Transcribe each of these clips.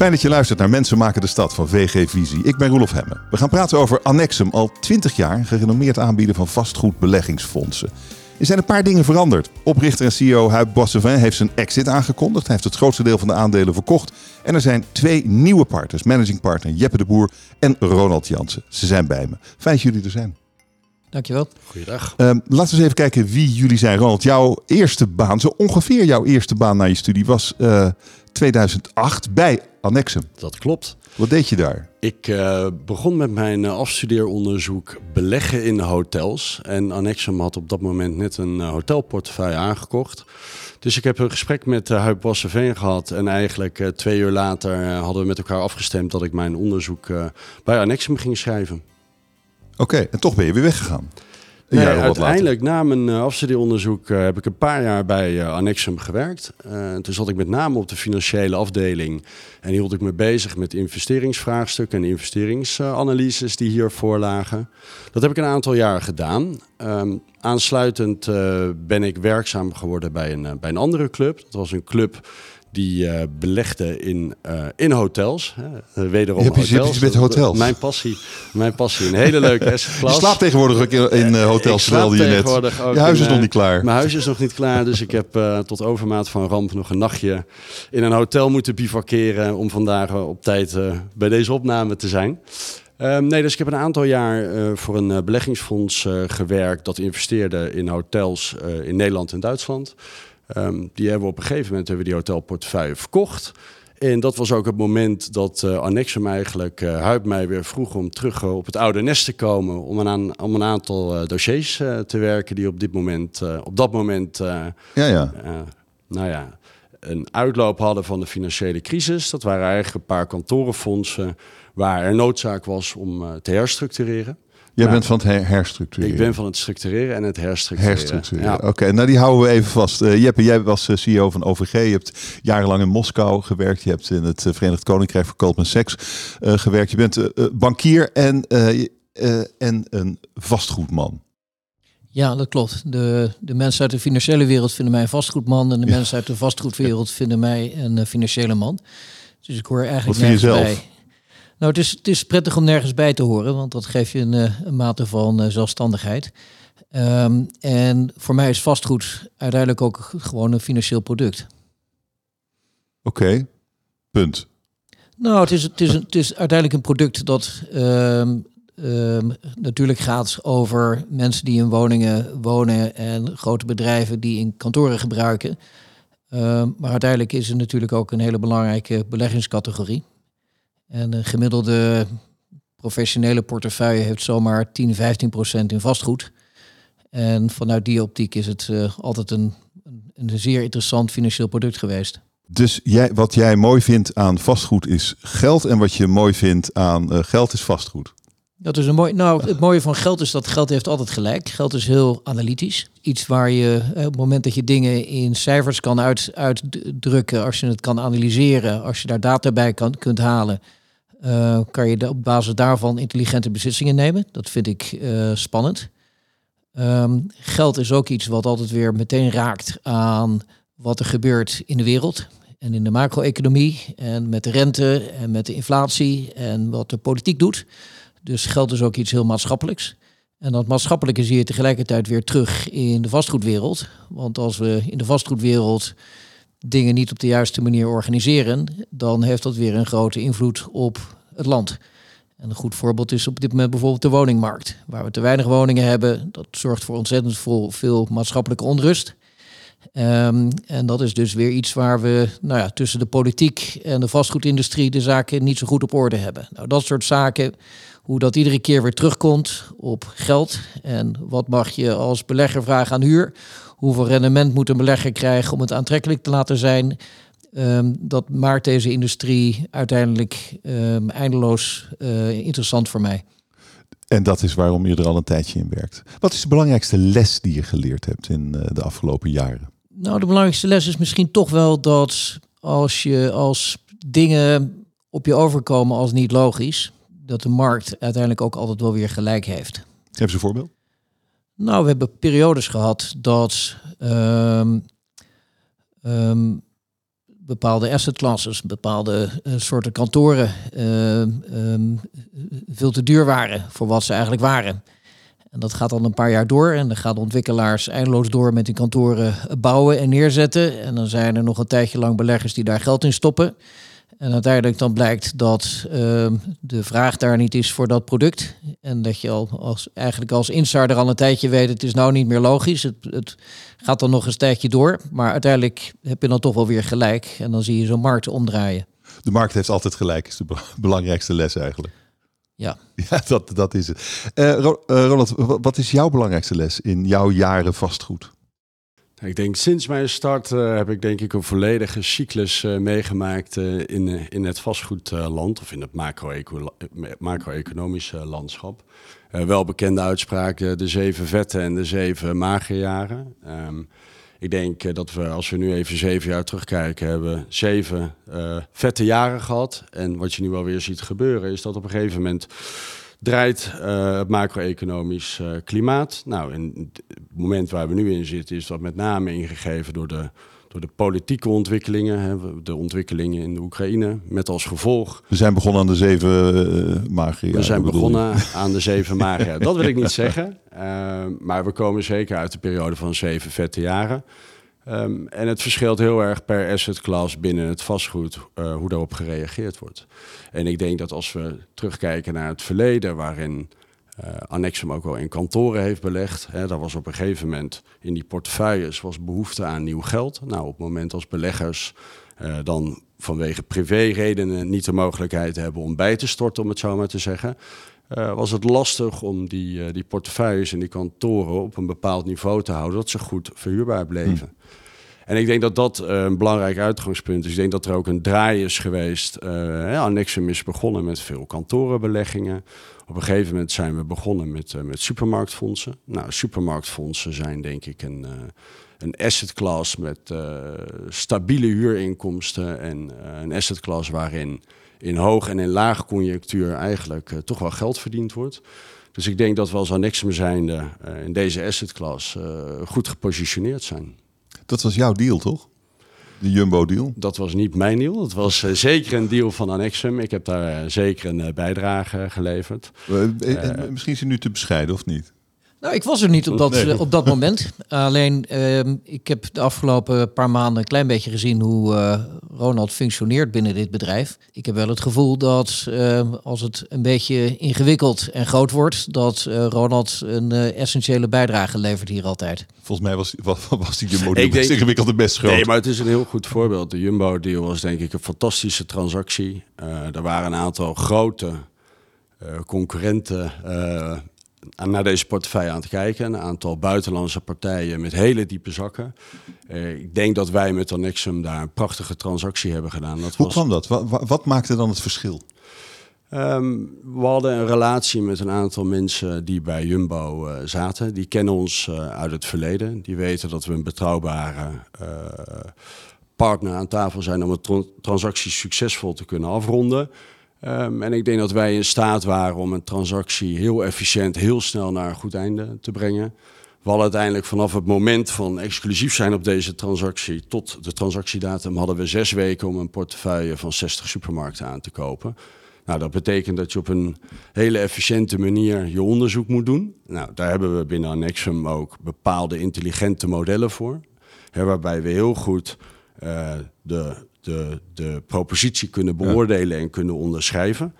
Fijn dat je luistert naar Mensen maken de stad van VG Visie. Ik ben Roelof Hemme. We gaan praten over Annexum, al 20 jaar gerenommeerd aanbieden van vastgoedbeleggingsfondsen. Er zijn een paar dingen veranderd. Oprichter en CEO Huib Boissevin heeft zijn exit aangekondigd. Hij heeft het grootste deel van de aandelen verkocht. En er zijn twee nieuwe partners. Managing partner Jeppe de Boer en Ronald Jansen. Ze zijn bij me. Fijn dat jullie er zijn. Dankjewel. Goeiedag. Uh, laten we eens even kijken wie jullie zijn. Ronald, jouw eerste baan, zo ongeveer jouw eerste baan na je studie was uh, 2008 bij Annexum. Dat klopt. Wat deed je daar? Ik uh, begon met mijn uh, afstudeeronderzoek beleggen in hotels. En Annexum had op dat moment net een uh, hotelportefeuille aangekocht. Dus ik heb een gesprek met uh, Huip Wasseveen gehad. En eigenlijk twee uur later hadden we met elkaar afgestemd dat ik mijn onderzoek bij Annexum ging schrijven. Oké, okay, en toch ben je weer weggegaan. Nee, uiteindelijk na mijn uh, afstudieonderzoek uh, heb ik een paar jaar bij uh, Annexum gewerkt. toen zat ik met name op de financiële afdeling en hield ik me bezig met investeringsvraagstukken en investeringsanalyses die hiervoor lagen. Dat heb ik een aantal jaar gedaan. Um, aansluitend ben ik werkzaam geworden bij een, bij een andere club. Dat was een club die uh, belegde in, uh, in hotels. Hè. Wederom je hebt hotels. met hotels. Mijn passie, mijn passie. Een hele leuke assetklas. Je slaapt tegenwoordig ook in, in uh, hotels, je net... Je huis is nog niet klaar. Mijn huis is nog niet klaar, dus ik heb tot overmaat van ramp nog een nachtje in een hotel moeten bivakeren om vandaag op tijd bij deze opname te zijn. Um, nee, dus ik heb een aantal jaar uh, voor een uh, beleggingsfonds uh, gewerkt dat investeerde in hotels in Nederland en Duitsland. Um, die hebben we op een gegeven moment hebben we die hotelportefeuille verkocht. En dat was ook het moment dat uh, Annexum eigenlijk uh, Huib mij weer vroeg om terug uh, op het oude nest te komen. Om een, om een aantal dossiers te werken die op dit moment, op dat moment, ja, ja. nou ja, een uitloop hadden van de financiële crisis. Dat waren eigenlijk een paar kantorenfondsen waar er noodzaak was om te herstructureren. Jij nou, bent van het herstructureren. Ik ben van het structureren en het herstructureren. Herstructureren, ja. oké. Nou, die houden we even vast. Uh, Jeppe, jij was uh, CEO van OVG. Je hebt jarenlang in Moskou gewerkt. Je hebt in het uh, Verenigd Koninkrijk voor Goldman Sachs gewerkt. Je bent bankier en, en een vastgoedman. Ja, dat klopt. De, de mensen uit de financiële wereld vinden mij een vastgoedman. En de ja. mensen uit de vastgoedwereld vinden mij een financiële man. Dus ik hoor eigenlijk Wat vind je zelf? bij. Nou, het is, het is prettig om nergens bij te horen, want dat geeft je een, een mate van uh, zelfstandigheid. Um, en voor mij is vastgoed uiteindelijk ook gewoon een financieel product. Oké, okay. punt. Nou, het is, het, is, het is uiteindelijk een product dat um, um, natuurlijk gaat over mensen die in woningen wonen en grote bedrijven die in kantoren gebruiken. maar uiteindelijk is het natuurlijk ook een hele belangrijke beleggingscategorie. En een gemiddelde professionele portefeuille heeft zomaar 10, 15 procent in vastgoed. En vanuit die optiek is het uh, altijd een, een, zeer interessant financieel product geweest. Dus jij, wat jij mooi vindt aan vastgoed is geld en wat je mooi vindt aan uh, geld is vastgoed. Dat is een mooi. Nou, het mooie van geld is dat geld heeft altijd gelijk. Geld is heel analytisch. Iets waar je op het moment dat je dingen in cijfers kan uit, uitdrukken, als je het kan analyseren, als je daar data bij kan, kunt halen, uh, kan je op basis daarvan intelligente beslissingen nemen. Dat vind ik uh, spannend. Um, geld is ook iets wat altijd weer meteen raakt aan wat er gebeurt in de wereld. En in de macro-economie en met de rente en met de inflatie en wat de politiek doet. Dus geld is ook iets heel maatschappelijks. En dat maatschappelijke zie je tegelijkertijd weer terug in de vastgoedwereld. Want als we in de vastgoedwereld dingen niet op de juiste manier organiseren, dan heeft dat weer een grote invloed op het land. En een goed voorbeeld is op dit moment bijvoorbeeld de woningmarkt. Waar we te weinig woningen hebben, dat zorgt voor ontzettend veel, maatschappelijke onrust. Um, en dat is dus weer iets waar we nou ja, tussen de politiek en de vastgoedindustrie de zaken niet zo goed op orde hebben. Nou, dat soort zaken, hoe dat iedere keer weer terugkomt op geld en wat mag je als belegger vragen aan huur, hoeveel rendement moet een belegger krijgen om het aantrekkelijk te laten zijn. Um, dat maakt deze industrie uiteindelijk um, eindeloos uh, interessant voor mij. En dat is waarom je er al een tijdje in werkt. Wat is de belangrijkste les die je geleerd hebt in uh, de afgelopen jaren? Nou, de belangrijkste les is misschien toch wel dat als je als dingen op je overkomen als niet logisch, dat de markt uiteindelijk ook altijd wel weer gelijk heeft. Geef eens een voorbeeld. Nou, we hebben periodes gehad dat um, um, bepaalde asset classes, bepaalde soorten kantoren ehm, veel te duur waren voor wat ze eigenlijk waren. En dat gaat dan een paar jaar door. En dan gaan de ontwikkelaars eindeloos door met die kantoren bouwen en neerzetten. En dan zijn er nog een tijdje lang beleggers die daar geld in stoppen. En uiteindelijk dan blijkt dat uh, de vraag daar niet is voor dat product. En dat je al als, eigenlijk als insider al een tijdje weet, het is nou niet meer logisch. Het, het gaat dan nog een tijdje door. Maar uiteindelijk heb je dan toch wel weer gelijk. En dan zie je zo'n markt omdraaien. De markt heeft altijd gelijk, is de belangrijkste les eigenlijk. Ja, ja dat, dat is het. Uh, Ronald, wat is jouw belangrijkste les in jouw jaren vastgoed? Ik denk sinds mijn start uh, heb ik denk ik een volledige cyclus uh, meegemaakt uh, in, in het vastgoedland of in het macro-economische landschap. wel bekende uitspraak, de zeven vette en de zeven magere jaren. Um, ik denk dat we, als we nu even zeven jaar terugkijken, hebben zeven vette jaren gehad. En wat je nu alweer ziet gebeuren, is dat op een gegeven moment draait uh, het macro-economisch uh, klimaat. Nou, en het moment waar we nu in zitten is dat met name ingegeven door de, door de politieke ontwikkelingen. Hè, de ontwikkelingen in de Oekraïne, met als gevolg... We zijn begonnen aan de zeven uh, We zijn begonnen aan de zeven magia. Dat wil ik niet zeggen. maar we komen zeker uit de periode van zeven vette jaren. Um, en het verschilt heel erg per asset class binnen het vastgoed uh, hoe daarop gereageerd wordt. En ik denk dat als we terugkijken naar het verleden, waarin uh, Annexum ook wel in kantoren heeft belegd, hè, daar was op een gegeven moment in die portefeuilles was behoefte aan nieuw geld. Nou, op het moment als beleggers uh, dan vanwege privéredenen niet de mogelijkheid hebben om bij te storten, om het zo maar te zeggen, was het lastig om die, die portefeuilles en die kantoren op een bepaald niveau te houden, dat ze goed verhuurbaar bleven. Hm. En ik denk dat dat uh, een belangrijk uitgangspunt is. Ik denk dat er ook een draai is geweest. Uh, Annexum is begonnen met veel kantorenbeleggingen. Op een gegeven moment zijn we begonnen met, uh, met supermarktfondsen. Nou, supermarktfondsen zijn denk ik een, een asset class met stabiele huurinkomsten. En een asset class waarin in hoog en in laag conjunctuur eigenlijk toch wel geld verdiend wordt. Dus ik denk dat we als Annexum zijnde in deze asset class goed gepositioneerd zijn. Dat was jouw deal, toch? De Jumbo-deal? Dat was niet mijn deal. Dat was uh, zeker een deal van Annexum. Ik heb daar uh, zeker een uh, bijdrage geleverd. misschien is hij nu te bescheiden, of niet? Nou, ik was er niet op dat, nee. op dat moment. Alleen, uh, ik heb de afgelopen paar maanden een klein beetje gezien hoe uh, Ronald functioneert binnen dit bedrijf. Ik heb wel het gevoel dat uh, als het een beetje ingewikkeld en groot wordt, dat Ronald een essentiële bijdrage levert hier altijd. Volgens mij was, was, was die Jumbo-deal best ingewikkeld en best groot. Nee, maar het is een heel goed voorbeeld. De Jumbo-deal was denk ik een fantastische transactie. er waren een aantal grote concurrenten naar deze portefeuille aan te kijken. Een aantal buitenlandse partijen met hele diepe zakken. Uh, ik denk dat wij met Annexum daar een prachtige transactie hebben gedaan. Dat Hoe was... kwam dat? Wat, wat, maakte dan het verschil? Um, we hadden een relatie met een aantal mensen die bij Jumbo uh, zaten. Die kennen ons uh, uit het verleden. Die weten dat we een betrouwbare partner aan tafel zijn om een transactie succesvol te kunnen afronden. Um, en ik denk dat wij in staat waren om een transactie heel efficiënt, heel snel naar een goed einde te brengen. We uiteindelijk vanaf het moment van exclusief zijn op deze transactie tot de transactiedatum hadden we zes weken om een portefeuille van 60 supermarkten aan te kopen. Nou, dat betekent dat je op een hele efficiënte manier je onderzoek moet doen. Nou, daar hebben we binnen Annexum ook bepaalde intelligente modellen voor. Hè, waarbij we heel goed uh, de de, de propositie kunnen beoordelen en kunnen onderschrijven.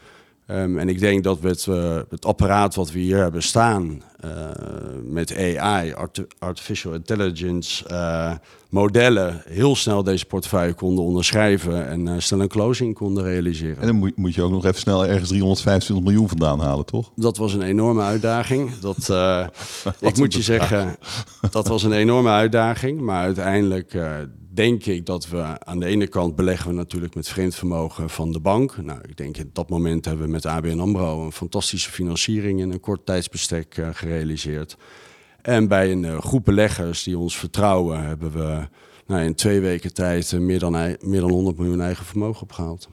Um, en ik denk dat we het, uh, het, apparaat wat we hier hebben staan uh, met AI, art artificial intelligence, uh, modellen, heel snel deze portefeuille konden onderschrijven en snel een closing konden realiseren. En dan moet, moet, je ook nog even snel ergens 325 miljoen vandaan halen, toch? Dat was een enorme uitdaging. Dat, ik moet je zeggen, dat was een enorme uitdaging. Maar uiteindelijk denk ik dat we aan de ene kant beleggen we natuurlijk met vreemd vermogen van de bank. Nou, ik denk in dat moment hebben we met ABN AMRO een fantastische financiering in een kort tijdsbestek uh, gerealiseerd. En bij een uh, groep beleggers die ons vertrouwen hebben we nou, in twee weken tijd uh, meer, dan, meer dan 100 miljoen eigen vermogen opgehaald.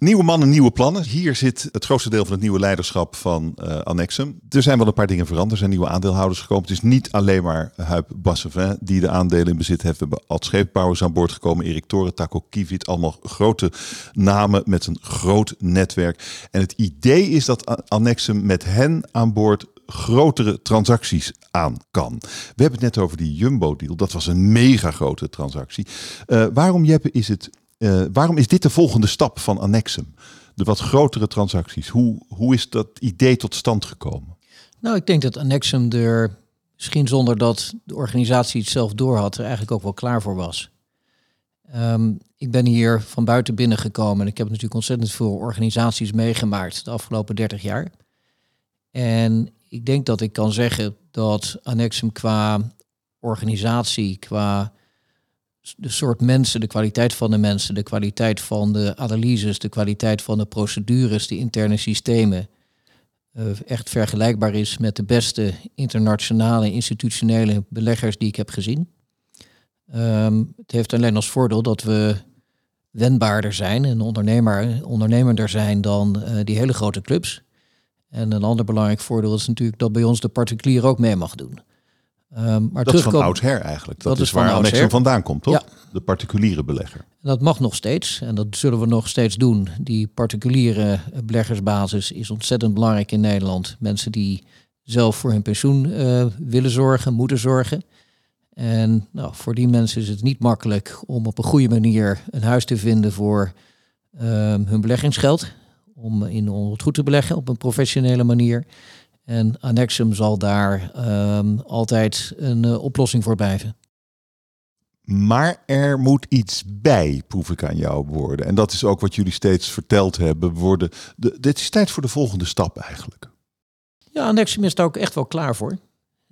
Nieuwe mannen, nieuwe plannen. Hier zit het grootste deel van het nieuwe leiderschap van uh, Annexum. Er zijn wel een paar dingen veranderd. Er zijn nieuwe aandeelhouders gekomen. Het is niet alleen maar Huip Bassevin die de aandelen in bezit heeft. We hebben Ad Scheepbouwers aan boord gekomen. Erik Toren, Taco Kivit. Allemaal grote namen met een groot netwerk. En het idee is dat Annexum met hen aan boord grotere transacties aan kan. We hebben het net over die Jumbo-deal. Dat was een mega grote transactie. Uh, waarom, Jeppe, is het uh, waarom is dit de volgende stap van Annexum? De wat grotere transacties. Hoe, hoe is dat idee tot stand gekomen? Nou, ik denk dat Annexum er misschien zonder dat de organisatie het zelf doorhad, er eigenlijk ook wel klaar voor was. Um, ik ben hier van buiten binnengekomen en ik heb natuurlijk ontzettend veel organisaties meegemaakt de afgelopen 30 jaar. En ik denk dat ik kan zeggen dat Annexum qua organisatie, qua de soort mensen, de kwaliteit van de mensen, de kwaliteit van de analyses, de kwaliteit van de procedures, de interne systemen, uh, echt vergelijkbaar is met de beste internationale institutionele beleggers die ik heb gezien. Um, het heeft alleen als voordeel dat we wendbaarder zijn en ondernemer, ondernemender zijn dan uh, die hele grote clubs. En een ander belangrijk voordeel is natuurlijk dat bij ons de particulier ook mee mag doen. Um, maar dat is van oudsher eigenlijk. Dat, is waar Annexum vandaan komt, toch? Ja. De particuliere belegger. Dat mag nog steeds en dat zullen we nog steeds doen. Die particuliere beleggersbasis is ontzettend belangrijk in Nederland. Mensen die zelf voor hun pensioen uh, willen zorgen, moeten zorgen. En nou, voor die mensen is het niet makkelijk om op een goede manier een huis te vinden voor uh, hun beleggingsgeld. Om in om het goed te beleggen op een professionele manier. En Annexum zal daar um, altijd een uh, oplossing voor blijven. Maar er moet iets bij, proef ik aan jouw woorden. En dat is ook wat jullie steeds verteld hebben. Worden de, dit is tijd voor de volgende stap eigenlijk. Ja, Annexum is daar ook echt wel klaar voor.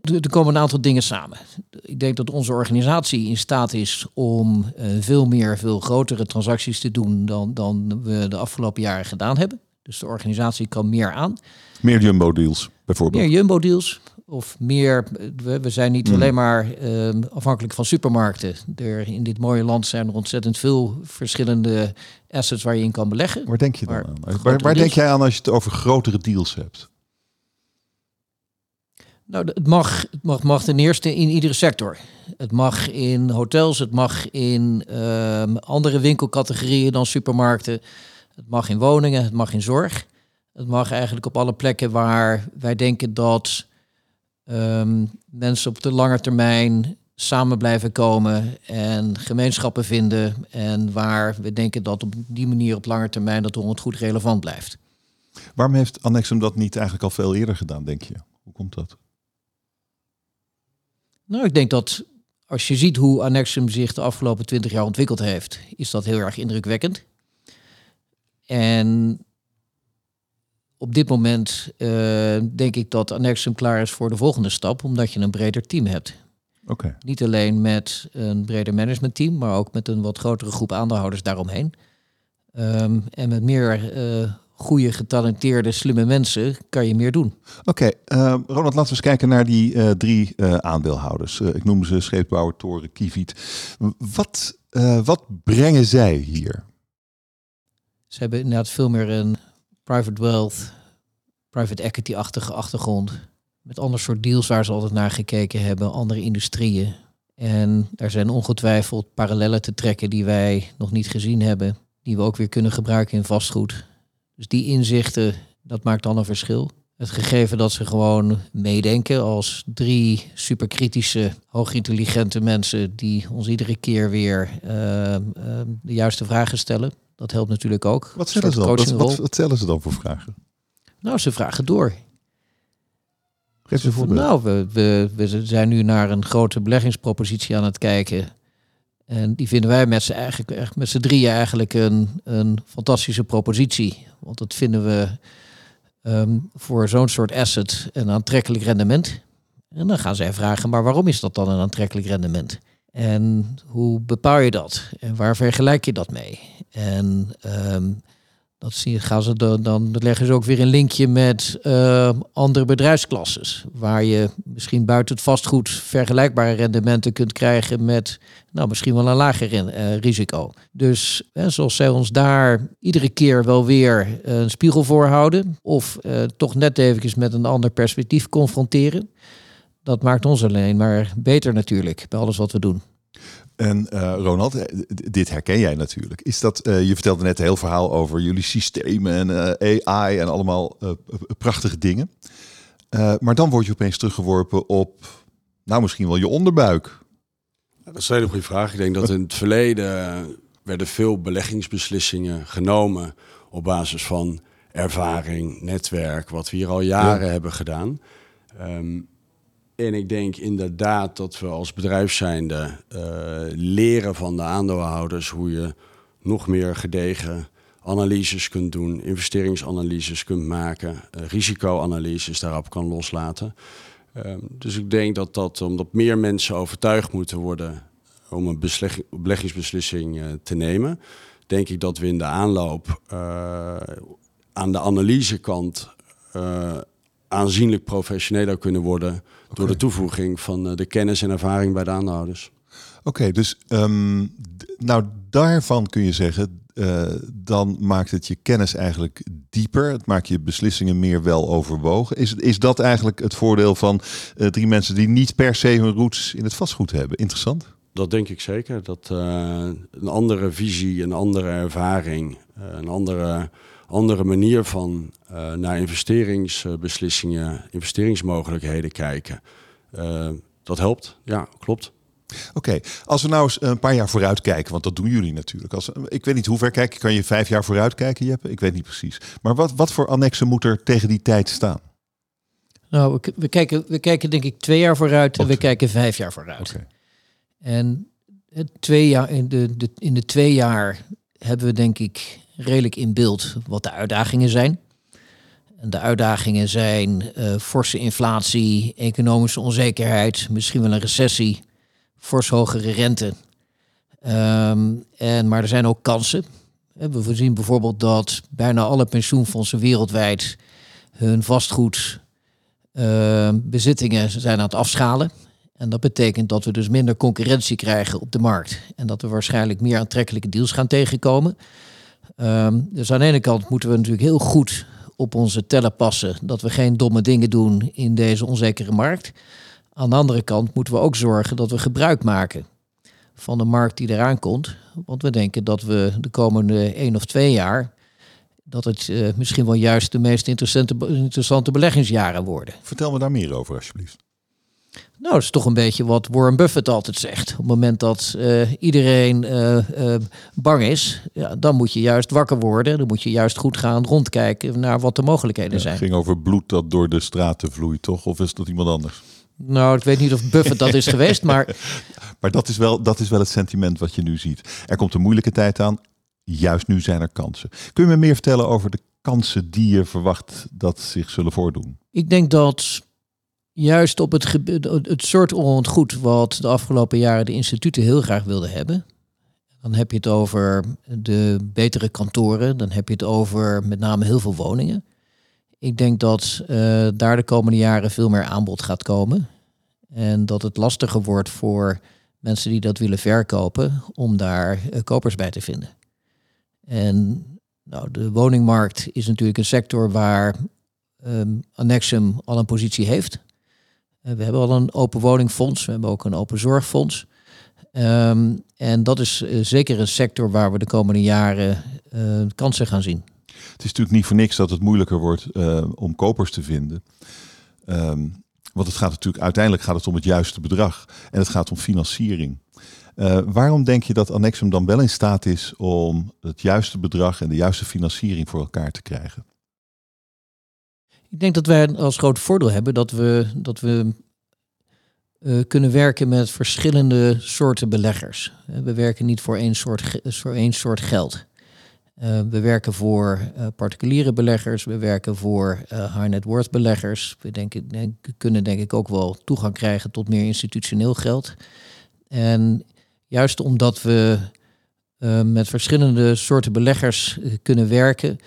Er komen een aantal dingen samen. Ik denk dat onze organisatie in staat is om uh, veel meer, veel grotere transacties te doen dan, dan we de afgelopen jaren gedaan hebben. Dus de organisatie kan meer aan. Meer jumbo deals bijvoorbeeld. Meer jumbo deals. Of meer, we, we zijn niet hmm. alleen maar uh, afhankelijk van supermarkten. Er, in dit mooie land zijn er ontzettend veel verschillende assets waar je in kan beleggen. Waar denk je dan aan? Waar, waar denk jij aan als je het over grotere deals hebt? Nou, het mag, het mag, mag ten eerste in iedere sector. Het mag in hotels, het mag in uh, andere winkelcategorieën dan supermarkten. Het mag in woningen, het mag in zorg. Het mag eigenlijk op alle plekken waar wij denken dat um, mensen op de lange termijn samen blijven komen en gemeenschappen vinden. En waar we denken dat op die manier op lange termijn dat het goed relevant blijft. Waarom heeft Annexum dat niet eigenlijk al veel eerder gedaan, denk je? Hoe komt dat? Nou, ik denk dat als je ziet hoe Annexum zich de afgelopen twintig jaar ontwikkeld heeft, is dat heel erg indrukwekkend. En op dit moment uh, denk ik dat Annexum klaar is voor de volgende stap, omdat je een breder team hebt. Okay. Niet alleen met een breder managementteam, maar ook met een wat grotere groep aandeelhouders daaromheen. Um, en met meer uh, goede, getalenteerde, slimme mensen kan je meer doen. Oké, okay, uh, Ronald, laten we eens kijken naar die uh, drie aandeelhouders. ik noem ze Scheepbouwer, Toren, Kiviet. Wat, wat brengen zij hier? Ze hebben inderdaad veel meer een private wealth, private equity-achtige achtergrond. Met ander soort deals waar ze altijd naar gekeken hebben, andere industrieën. En daar zijn ongetwijfeld parallellen te trekken die wij nog niet gezien hebben, die we ook weer kunnen gebruiken in vastgoed. Dus die inzichten, dat maakt dan een verschil. Het gegeven dat ze gewoon meedenken als drie superkritische, hoogintelligente mensen die ons iedere keer weer uh, uh, de juiste vragen stellen. Dat helpt natuurlijk ook. Wat stellen, ze dan? Wat, wat, wat stellen ze dan voor vragen? Nou, ze vragen door. Geef voorbeeld. Nou, we, we, we zijn nu naar een grote beleggingspropositie aan het kijken. En die vinden wij met z'n eigenlijk met z'n drieën eigenlijk een, een fantastische propositie. Want dat vinden we um, voor zo'n soort asset een aantrekkelijk rendement. En dan gaan zij vragen, maar waarom is dat dan een aantrekkelijk rendement? En hoe bepaal je dat? En waar vergelijk je dat mee? En um, Dat zie, gaan ze dan, dan leggen ze ook weer een linkje met uh, andere bedrijfsklasses. Waar je misschien buiten het vastgoed vergelijkbare rendementen kunt krijgen met nou, misschien wel een lager uh, risico. Dus hè, zoals zij ons daar iedere keer wel weer een spiegel voor houden. Of uh, toch net eventjes met een ander perspectief confronteren. Dat maakt ons alleen maar beter natuurlijk bij alles wat we doen. En uh, Ronald, eh, dit herken jij natuurlijk. Is dat, uh, je vertelde net een heel verhaal over jullie systemen en uh, AI en allemaal prachtige dingen. maar dan word je opeens teruggeworpen op, nou misschien wel je onderbuik. Dat is een hele goede vraag. Ik denk dat in het verleden werden veel beleggingsbeslissingen genomen op basis van ervaring, netwerk, wat we hier al jaren ja. hebben gedaan. Um, en ik denk inderdaad dat we als bedrijf zijnde uh, leren van de aandeelhouders hoe je nog meer gedegen analyses kunt doen, investeringsanalyses kunt maken, uh, risicoanalyses daarop kan loslaten. Uh, dus ik denk dat dat, omdat meer mensen overtuigd moeten worden om een beleggingsbeslissing eh, te nemen, denk ik dat we in de aanloop aan de analysekant aanzienlijk professioneler kunnen worden door de toevoeging van eh, de kennis en ervaring bij de aandeelhouders. Oké, dus um, nou daarvan kun je zeggen, uh, dan maakt het je kennis eigenlijk dieper. Het maakt je beslissingen meer wel overwogen. Is, is dat eigenlijk het voordeel van uh, drie mensen die niet per se hun roots in het vastgoed hebben? Interessant. Dat denk ik zeker. Dat uh, een andere visie, een andere ervaring, een andere andere manier van uh, naar investeringsbeslissingen, investeringsmogelijkheden kijken. Uh, dat helpt, ja, klopt. Oké, als we nou eens een paar jaar vooruit kijken, want dat doen jullie natuurlijk. Als, ik weet niet hoe ver kijken, kan je vijf jaar vooruit kijken, Jeppe? Ik weet niet precies. Maar wat, wat voor annexen moet er tegen die tijd staan? Nou, we, we kijken, we kijken denk ik twee jaar vooruit en we kijken vijf jaar vooruit. Okay. En het twee jaar, in, de, de, in de twee jaar hebben we denk ik redelijk in beeld wat de uitdagingen zijn. En de uitdagingen zijn uh, forse inflatie, economische onzekerheid, misschien wel een recessie, fors hogere rente. Um, en, maar er zijn ook kansen. We zien bijvoorbeeld dat bijna alle pensioenfondsen wereldwijd hun vastgoed uh, bezittingen zijn aan het afschalen. En dat betekent dat we dus minder concurrentie krijgen op de markt. En dat we waarschijnlijk meer aantrekkelijke deals gaan tegenkomen. Um, dus aan de ene kant moeten we natuurlijk heel goed op onze tellen passen dat we geen domme dingen doen in deze onzekere markt. Aan de andere kant moeten we ook zorgen dat we gebruik maken van de markt die eraan komt. Want we denken dat we de komende één of twee jaar dat het uh, misschien wel juist de meest interessante, interessante beleggingsjaren worden. Vertel me daar meer over alsjeblieft. Nou, dat is toch een beetje wat Warren Buffett altijd zegt. Op het moment dat uh, iedereen uh, uh, bang is, ja, dan moet je juist wakker worden. Dan moet je juist goed gaan rondkijken naar wat de mogelijkheden ja, zijn. Het ging over bloed dat door de straten vloeit, toch? Of is dat iemand anders? Nou, ik weet niet of Buffett dat is geweest, maar... maar dat is, wel, dat is wel het sentiment wat je nu ziet. Er komt een moeilijke tijd aan. Juist nu zijn er kansen. Kun je me meer vertellen over de kansen die je verwacht dat zich zullen voordoen? Ik denk dat juist op het, het soort onroerend wat de afgelopen jaren de instituten heel graag wilden hebben. Dan heb je het over de betere kantoren, dan heb je het over met name heel veel woningen. Ik denk dat uh, daar de komende jaren veel meer aanbod gaat komen. En dat het lastiger wordt voor mensen die dat willen verkopen om daar uh, kopers bij te vinden. En nou, de woningmarkt is natuurlijk een sector waar um, Annexum al een positie heeft. Eh, we hebben al een open woningfonds, we hebben ook een open zorgfonds. Um, en dat is uh, zeker een sector waar we de komende jaren uh, kansen gaan zien. Het is natuurlijk niet voor niks dat het moeilijker wordt om kopers te vinden. Um, want het gaat natuurlijk uiteindelijk gaat het om het juiste bedrag en het gaat om financiering. waarom denk je dat Annexum dan wel in staat is om het juiste bedrag en de juiste financiering voor elkaar te krijgen? Ik denk dat wij als groot voordeel hebben dat we, dat we uh, kunnen werken met verschillende soorten beleggers. Uh, we werken niet voor één soort, voor één soort geld. Uh, we werken voor particuliere beleggers, we werken voor high net worth beleggers. We denken, denk, kunnen denk ik ook wel toegang krijgen tot meer institutioneel geld. En juist omdat we met verschillende soorten beleggers kunnen werken,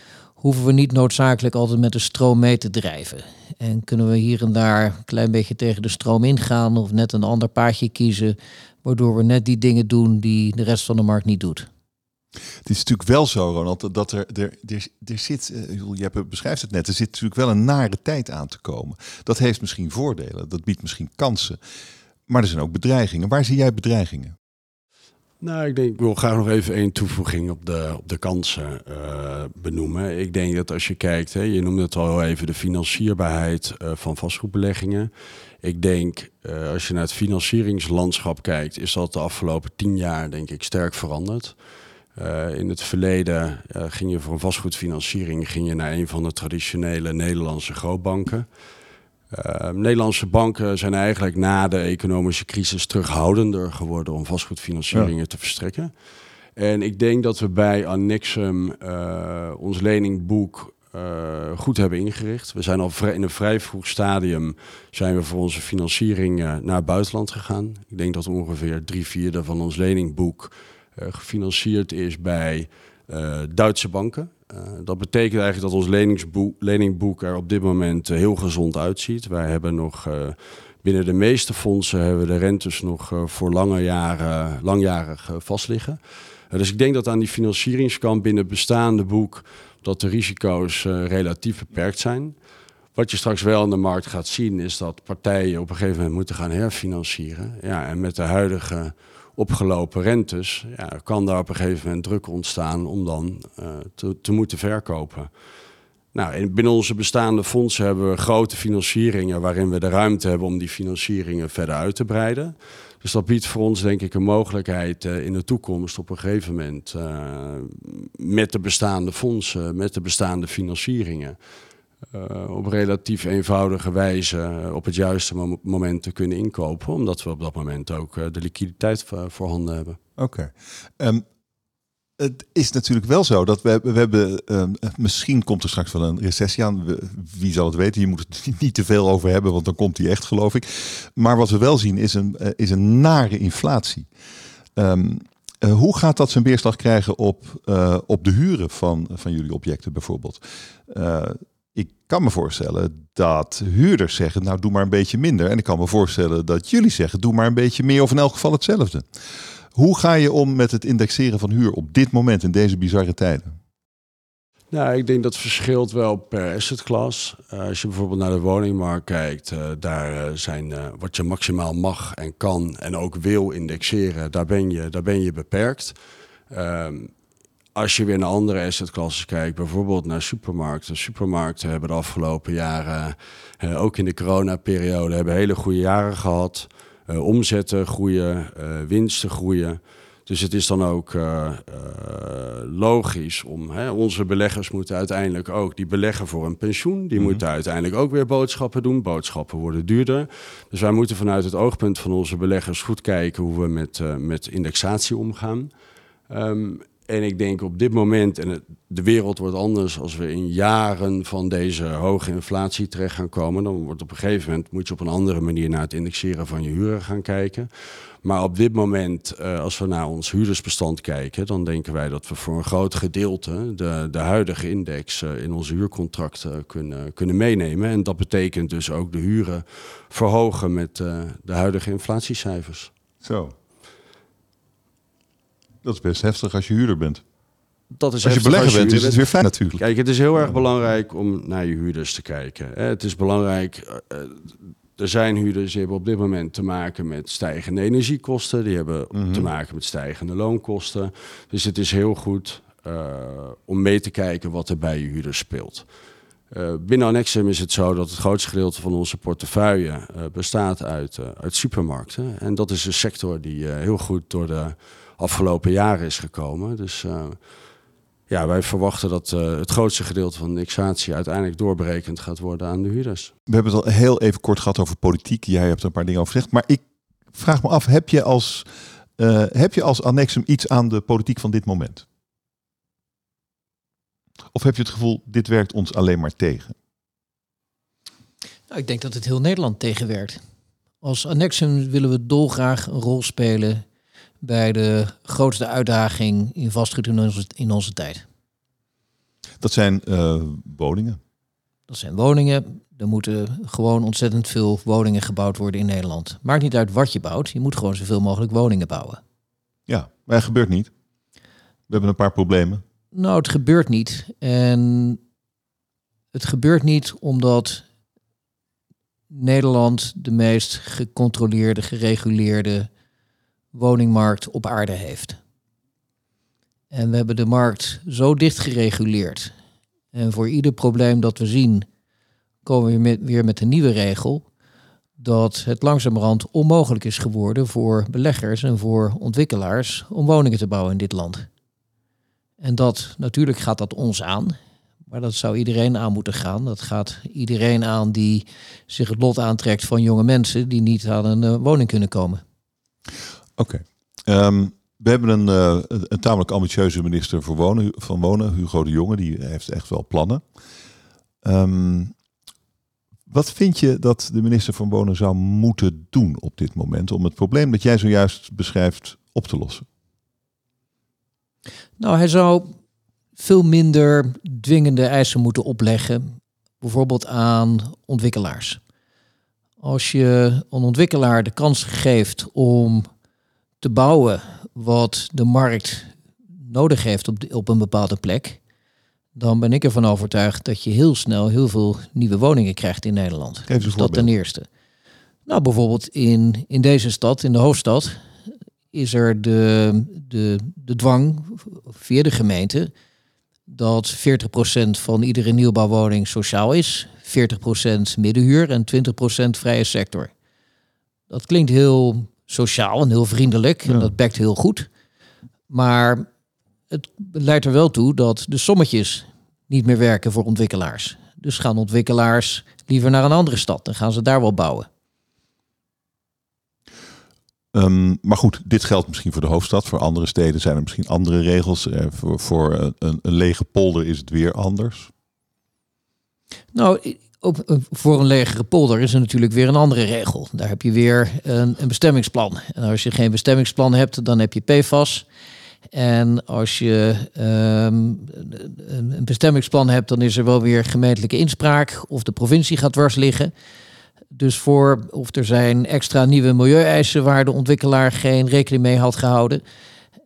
hoeven we niet noodzakelijk altijd met de stroom mee te drijven. En kunnen we hier en daar een klein beetje tegen de stroom ingaan of net een ander paadje kiezen, waardoor we net die dingen doen die de rest van de markt niet doet. Het is natuurlijk wel zo, Ronald, dat er, er, er, er zit, uh, je beschrijft het net, er zit natuurlijk wel een nare tijd aan te komen. Dat heeft misschien voordelen, dat biedt misschien kansen. Maar er zijn ook bedreigingen. Waar zie jij bedreigingen? Nou, ik denk, ik wil graag nog even één toevoeging op de, op de kansen uh, benoemen. Ik denk dat als je kijkt, hè, je noemde het al even, de financierbaarheid uh, van vastgoedbeleggingen. Ik denk, uh, als je naar het financieringslandschap kijkt, is dat de afgelopen tien jaar, denk ik, sterk veranderd. in het verleden ging je voor een vastgoedfinanciering ging je naar een van de traditionele Nederlandse grootbanken. Uh, Nederlandse banken zijn eigenlijk na de economische crisis terughoudender geworden om vastgoedfinancieringen te verstrekken. En ik denk dat we bij Annexum uh, ons leningboek uh, goed hebben ingericht. We zijn al in een vrij vroeg stadium zijn we voor onze financiering naar het buitenland gegaan. Ik denk dat ongeveer drie vierde van ons leningboek gefinancierd is bij Duitse banken. Uh, dat betekent eigenlijk dat ons leningboek er op dit moment uh, heel gezond uitziet. Wij hebben nog uh, binnen de meeste fondsen hebben de rentes nog voor lange jaren, langjarig vastliggen. dus ik denk dat aan die financieringskant binnen bestaande boek dat de risico's relatief beperkt zijn. Wat je straks wel in de markt gaat zien is dat partijen op een gegeven moment moeten gaan herfinancieren. Ja, en met de huidige opgelopen rentes, ja, kan daar op een gegeven moment druk ontstaan om dan uh, te, te, moeten verkopen. Nou, binnen onze bestaande fondsen hebben we grote financieringen waarin we de ruimte hebben om die financieringen verder uit te breiden. Dus dat biedt voor ons denk ik een mogelijkheid uh, in de toekomst op een gegeven moment uh, met de bestaande fondsen, met de bestaande financieringen. Uh, op relatief eenvoudige wijze uh, op het juiste mom moment te kunnen inkopen. Omdat we op dat moment ook uh, de liquiditeit voorhanden hebben. Oké. Um, het is natuurlijk wel zo dat we, we hebben, um, misschien komt er straks wel een recessie aan. Wie zal het weten? Je moet het niet te veel over hebben, want dan komt die echt, geloof ik. Maar wat we wel zien is een, is een nare inflatie. Um, hoe gaat dat zijn weerslag krijgen op, op de huren van, van jullie objecten bijvoorbeeld? Ik kan me voorstellen dat huurders zeggen, nou doe maar een beetje minder. En ik kan me voorstellen dat jullie zeggen, doe maar een beetje meer of in elk geval hetzelfde. Hoe ga je om met het indexeren van huur op dit moment in deze bizarre tijden? Nou, ik denk dat verschilt wel per asset class. Uh, als je bijvoorbeeld naar de woningmarkt kijkt, uh, daar uh, zijn wat je maximaal mag en kan en ook wil indexeren, daar ben je, daar ben je beperkt. Ehm, als je weer naar andere assetklassen kijkt, bijvoorbeeld naar supermarkten. Supermarkten hebben de afgelopen jaren, uh, ook in de coronaperiode, hebben hele goede jaren gehad. Uh, omzetten groeien, uh, winsten groeien. Dus het is dan ook logisch om, hè, onze beleggers moeten uiteindelijk ook, die beleggen voor een pensioen, die mm moeten uiteindelijk ook weer boodschappen doen. Boodschappen worden duurder. Dus wij moeten vanuit het oogpunt van onze beleggers goed kijken hoe we met, met indexatie omgaan. Um, en ik denk op dit moment, en de wereld wordt anders als we in jaren van deze hoge inflatie terecht gaan komen. Dan wordt op een gegeven moment moet je op een andere manier naar het indexeren van je huren gaan kijken. Maar op dit moment, uh, als we naar ons huurdersbestand kijken, dan denken wij dat we voor een groot gedeelte de, de huidige index uh, in onze huurcontracten kunnen, kunnen meenemen. En dat betekent dus ook de huren verhogen met uh, de huidige inflatiecijfers. Zo. Dat is best heftig als je huurder bent. Dat is als je belegger bent, is het weer fijn natuurlijk. Kijk, het is heel erg belangrijk om naar je huurders te kijken. Het is belangrijk. Uh, er zijn huurders die hebben op dit moment te maken met stijgende energiekosten. Die hebben mm -hmm. te maken met stijgende loonkosten. Dus het is heel goed uh, om mee te kijken wat er bij je huurders speelt. Uh, binnen Annexum is het zo dat het grootste gedeelte van onze portefeuille uh, bestaat uit, uh, uit supermarkten. En dat is een sector die heel goed door de afgelopen jaren is gekomen. Dus uh, ja, wij verwachten dat uh, het grootste gedeelte van de indexatie uiteindelijk doorberekend gaat worden aan de huurders. We hebben het al heel even kort gehad over politiek. Jij hebt er een paar dingen over gezegd. Maar ik vraag me af, heb je als, uh, heb je als Annexum iets aan de politiek van dit moment? Of heb je het gevoel, dit werkt ons alleen maar tegen? Nou, ik denk dat het heel Nederland tegenwerkt. Als Annexum willen we dolgraag een rol spelen bij de grootste uitdaging in vastgoed in onze, in onze tijd. Dat zijn uh, woningen. Dat zijn woningen. Er moeten gewoon ontzettend veel woningen gebouwd worden in Nederland. Maakt niet uit wat je bouwt. Je moet gewoon zoveel mogelijk woningen bouwen. Ja, maar dat gebeurt niet. We hebben een paar problemen. Nou, het gebeurt niet. En het gebeurt niet omdat Nederland de meest gecontroleerde, gereguleerde woningmarkt op aarde heeft. En we hebben de markt zo dicht gereguleerd. En voor ieder probleem dat we zien, komen we weer met een nieuwe regel. Dat het langzamerhand onmogelijk is geworden voor beleggers en voor ontwikkelaars om woningen te bouwen in dit land. En dat, natuurlijk gaat dat ons aan. Maar dat zou iedereen aan moeten gaan. Dat gaat iedereen aan die zich het lot aantrekt van jonge mensen die niet aan een uh, woning kunnen komen. Oké. Ehm, we hebben een, uh, een, tamelijk ambitieuze minister voor wonen, van Wonen, Hugo de Jonge. Die heeft echt wel plannen. Um, wat vind je dat de minister van Wonen zou moeten doen op dit moment om het probleem dat jij zojuist beschrijft op te lossen? Nou, hij zou veel minder dwingende eisen moeten opleggen, bijvoorbeeld aan ontwikkelaars. Als je een ontwikkelaar de kans geeft om te bouwen wat de markt nodig heeft op, op een bepaalde plek, dan ben ik ervan overtuigd dat je heel snel heel veel nieuwe woningen krijgt in Nederland. Geef dus dat ten eerste. Nou, bijvoorbeeld in, in deze stad, in de hoofdstad, is er de, de, de dwang via de gemeente dat 40% van iedere nieuwbouwwoning sociaal is, 40% middenhuur en 20% vrije sector. Dat klinkt heel sociaal en heel vriendelijk en dat bekt heel goed. Maar het leidt er wel toe dat de sommetjes niet meer werken voor ontwikkelaars. Dus gaan ontwikkelaars liever naar een andere stad en gaan ze daar wel bouwen. Um, maar goed, dit geldt misschien voor de hoofdstad. Voor andere steden zijn er misschien andere regels. Uh, voor voor een, een, lege polder is het weer anders. Nou, op, voor een legere polder is er natuurlijk weer een andere regel. Daar heb je weer een, een bestemmingsplan. En als je geen bestemmingsplan hebt, dan heb je PFAS. En als je um, een bestemmingsplan hebt, dan is er wel weer gemeentelijke inspraak of de provincie gaat dwars liggen. Dus voor of er zijn extra nieuwe milieueisen waar de ontwikkelaar geen rekening mee had gehouden.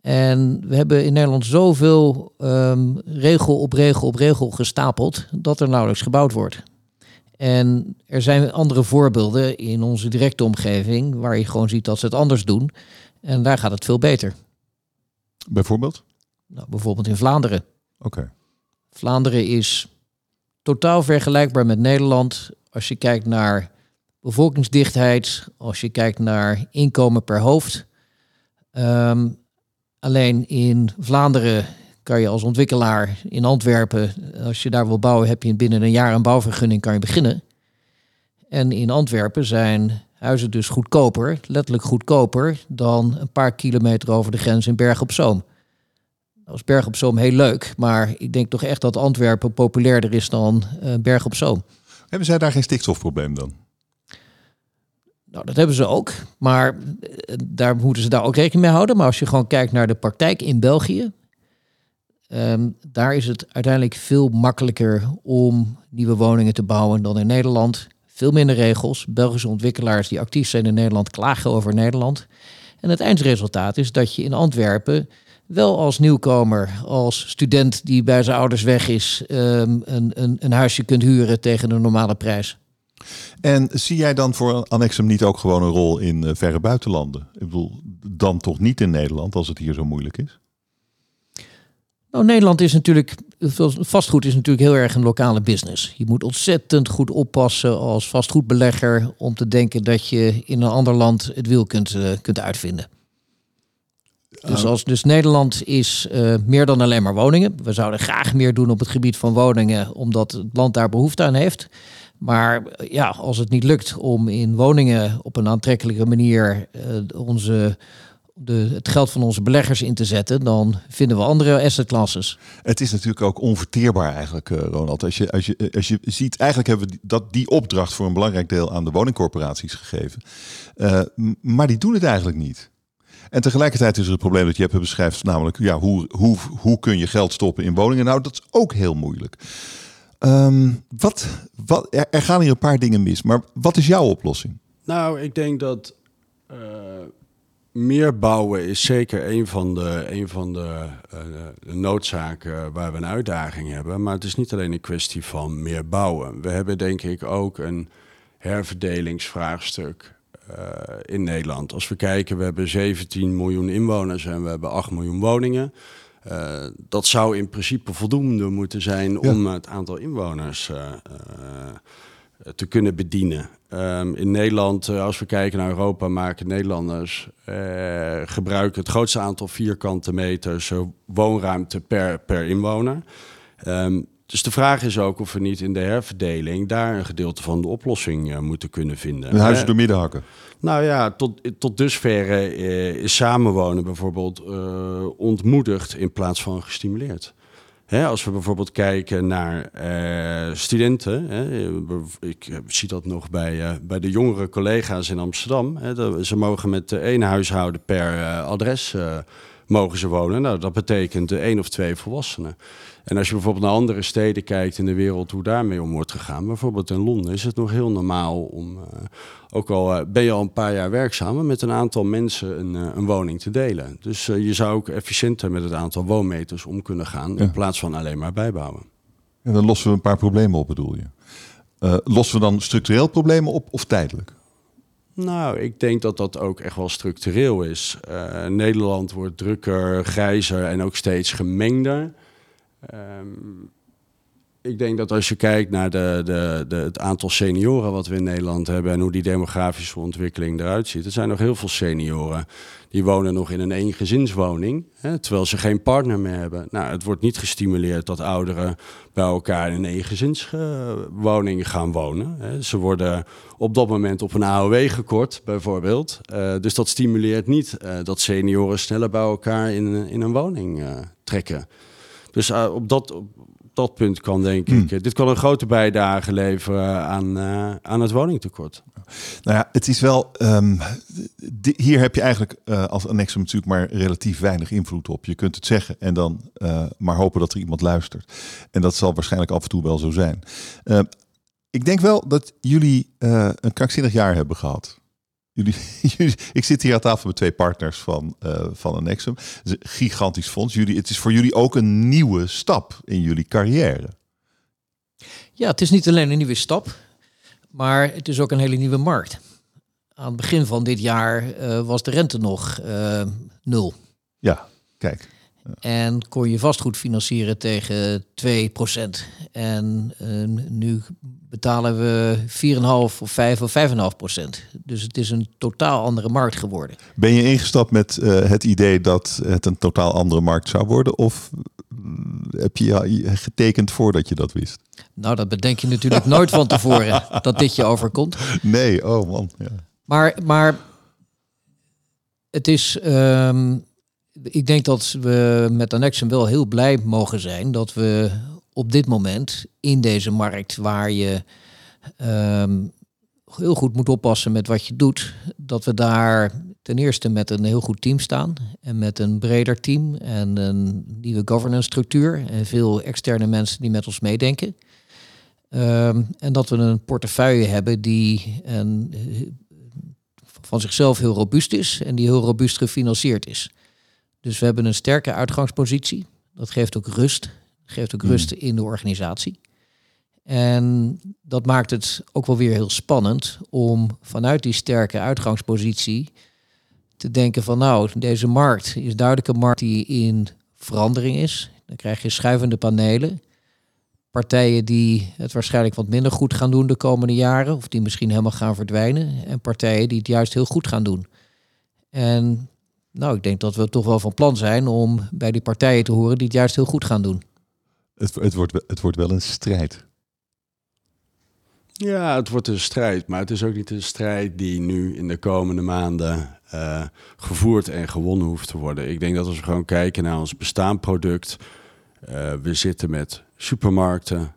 En we hebben in Nederland zoveel um, regel op regel op regel gestapeld dat er nauwelijks gebouwd wordt. En er zijn andere voorbeelden in onze directe omgeving waar je gewoon ziet dat ze het anders doen. En daar gaat het veel beter. Bijvoorbeeld? Nou, bijvoorbeeld in Vlaanderen. Oké. Vlaanderen is totaal vergelijkbaar met Nederland als je kijkt naar bevolkingsdichtheid, als je kijkt naar inkomen per hoofd. Ehm, alleen in Vlaanderen kan je als ontwikkelaar in Antwerpen, als je daar wil bouwen, heb je binnen een jaar een bouwvergunning, kan je beginnen. En in Antwerpen zijn huizen dus goedkoper, letterlijk goedkoper, dan een paar kilometer over de grens in Berg op Zoom. Als Berg op Zoom heel leuk, maar ik denk toch echt dat Antwerpen populairder is dan uh, Berg op Zoom. Hebben zij daar geen stikstofprobleem dan? Nou, dat hebben ze ook, maar eh, daar moeten ze daar ook rekening mee houden. Maar als je gewoon kijkt naar de praktijk in België, um, daar is het uiteindelijk veel makkelijker om nieuwe woningen te bouwen dan in Nederland. Veel minder regels. Belgische ontwikkelaars die actief zijn in Nederland klagen over Nederland. En het eindresultaat is dat je in Antwerpen wel als nieuwkomer, als student die bij zijn ouders weg is, um, een, een, een huisje kunt huren tegen een normale prijs. En zie jij dan voor Annexum niet ook gewoon een rol in uh, verre buitenlanden? Ik bedoel, dan toch niet in Nederland als het hier zo moeilijk is? Nou, Nederland is natuurlijk, vastgoed is natuurlijk heel erg een lokale business. Je moet ontzettend goed oppassen als vastgoedbelegger om te denken dat je in een ander land het wiel kunt, uh, kunt uitvinden. Dus, als, dus Nederland is uh, meer dan alleen maar woningen. We zouden graag meer doen op het gebied van woningen, omdat het land daar behoefte aan heeft. Maar ja, als het niet lukt om in woningen op een aantrekkelijke manier uh, onze, de, het geld van onze beleggers in te zetten, dan vinden we andere assetclasses. Het is natuurlijk ook onverteerbaar eigenlijk, uh, Ronald. Als je, als, je, als je ziet, eigenlijk hebben we dat, die opdracht voor een belangrijk deel aan de woningcorporaties gegeven. Uh, maar die doen het eigenlijk niet. En tegelijkertijd is er het probleem dat je hebt beschrijft, namelijk ja, hoe, hoe, hoe kun je geld stoppen in woningen? Nou, dat is ook heel moeilijk. Ehm, wat, wat, er, gaan hier een paar dingen mis, maar wat is jouw oplossing? Nou, ik denk dat uh, meer bouwen is zeker een van de, een van de, uh, de, noodzaken waar we een uitdaging hebben. Maar het is niet alleen een kwestie van meer bouwen. We hebben denk ik ook een herverdelingsvraagstuk uh, in Nederland. Als we kijken, we hebben 17 miljoen inwoners en we hebben 8 miljoen woningen. Uh, dat zou in principe voldoende moeten zijn ja. om het aantal inwoners te kunnen bedienen. Um, in Nederland, als we kijken naar Europa, maken Nederlanders gebruiken het grootste aantal vierkante meters woonruimte per, per inwoner. Um, dus de vraag is ook of we niet in de herverdeling daar een gedeelte van de oplossing uh, moeten kunnen vinden. Een huis door midden hakken. Nou ja, tot, tot dusver uh, is samenwonen bijvoorbeeld uh, ontmoedigd in plaats van gestimuleerd. Als we bijvoorbeeld kijken naar studenten, hè, ik zie dat nog bij, bij de jongere collega's in Amsterdam. Ze mogen met één huishouden per adres mogen ze wonen. Nou, dat betekent één of twee volwassenen. En als je bijvoorbeeld naar andere steden kijkt in de wereld hoe daarmee om wordt gegaan, bijvoorbeeld in Londen, is het nog heel normaal om, uh, ook al uh, ben je al een paar jaar werkzaam, met een aantal mensen een, uh, een woning te delen. Dus je zou ook efficiënter met het aantal woonmeters om kunnen gaan, ja. in plaats van alleen maar bijbouwen. En dan lossen we een paar problemen op, bedoel je? lossen we dan structureel problemen op of tijdelijk? Nou, ik denk dat dat ook echt wel structureel is. Nederland wordt drukker, grijzer en ook steeds gemengder. Um, ik denk dat als je kijkt naar de, de, de, het aantal senioren wat we in Nederland hebben en hoe die demografische ontwikkeling eruit ziet. Er zijn nog heel veel senioren die wonen nog in een eengezinswoning, hè, terwijl ze geen partner meer hebben. Nou, het wordt niet gestimuleerd dat ouderen bij elkaar in een eengezinswoning gaan wonen. Hè. Ze worden op dat moment op een AOW gekort, bijvoorbeeld. Uh, dus dat stimuleert niet uh, dat senioren sneller bij elkaar in, in een woning uh, trekken. Dus uh, op, dat, op dat punt kan denk ik, hmm. dit kan een grote bijdrage leveren aan, uh, aan het woningtekort. Nou ja, het is wel, um, hier heb je eigenlijk uh, als annexum natuurlijk maar relatief weinig invloed op. Je kunt het zeggen en dan maar hopen dat er iemand luistert. En dat zal waarschijnlijk af en toe wel zo zijn. ik denk wel dat jullie een krankzinnig jaar hebben gehad. Jullie, ik zit hier aan tafel met twee partners van, uh, van Annexum. Het is een gigantisch fonds. Jullie, het is voor jullie ook een nieuwe stap in jullie carrière. Ja, het is niet alleen een nieuwe stap, maar het is ook een hele nieuwe markt. Aan het begin van dit jaar uh, was de rente nog uh, nul. Ja, kijk. En kon je vastgoed financieren tegen 2%. En uh, nu betalen we 4,5 of 5 of 5,5%. Dus het is een totaal andere markt geworden. Ben je ingestapt met uh, het idee dat het een totaal andere markt zou worden? Of heb je getekend voordat je dat wist? Nou, dat bedenk je natuurlijk nooit van tevoren dat dit je overkomt. Nee, oh man. Ja. Maar, maar het is. Um, ik denk dat we met Annexum wel heel blij mogen zijn dat we op dit moment in deze markt waar je um, heel goed moet oppassen met wat je doet, dat we daar ten eerste met een heel goed team staan en met een breder team en een nieuwe governance structuur en veel externe mensen die met ons meedenken. Um, en dat we een portefeuille hebben die een, van zichzelf heel robuust is en die heel robuust gefinancierd is. Dus we hebben een sterke uitgangspositie. Dat geeft ook rust. Geeft ook rust hmm. in de organisatie. En dat maakt het ook wel weer heel spannend om vanuit die sterke uitgangspositie te denken van nou, deze markt is duidelijk een markt die in verandering is. Dan krijg je schuivende panelen. Partijen die het waarschijnlijk wat minder goed gaan doen de komende jaren, of die misschien helemaal gaan verdwijnen. En partijen die het juist heel goed gaan doen. En nou, ik denk dat we toch wel van plan zijn om bij die partijen te horen die het juist heel goed gaan doen. Het, het, wordt, het wordt wel een strijd. Ja, het wordt een strijd, maar het is ook niet een strijd die nu in de komende maanden uh, gevoerd en gewonnen hoeft te worden. Ik denk dat als we gewoon kijken naar ons bestaanproduct, uh, we zitten met supermarkten,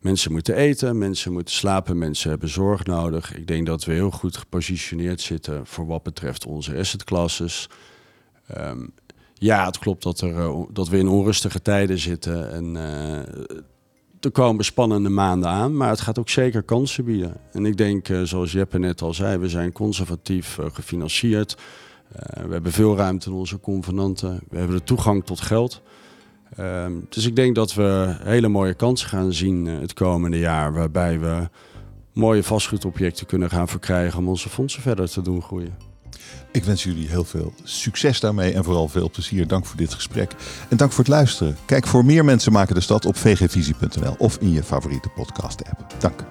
mensen moeten eten, mensen moeten slapen, mensen hebben zorg nodig. Ik denk dat we heel goed gepositioneerd zitten voor wat betreft onze assetclasses. Ehm, ja, het klopt dat, er, eh, dat we in onrustige tijden zitten. En uh, er komen spannende maanden aan, maar het gaat ook zeker kansen bieden. En ik denk, uh, zoals Jeppe net al zei, we zijn conservatief gefinancierd. we hebben veel ruimte in onze convenanten. We hebben de toegang tot geld. Ehm, dus ik denk dat we hele mooie kansen gaan zien het komende jaar, waarbij we mooie vastgoedobjecten kunnen gaan verkrijgen om onze fondsen verder te doen groeien. Ik wens jullie heel veel succes daarmee en vooral veel plezier. Dank voor dit gesprek en dank voor het luisteren. Kijk voor meer mensen maken de stad op vgvisie.nl of in je favoriete podcast app. Dank.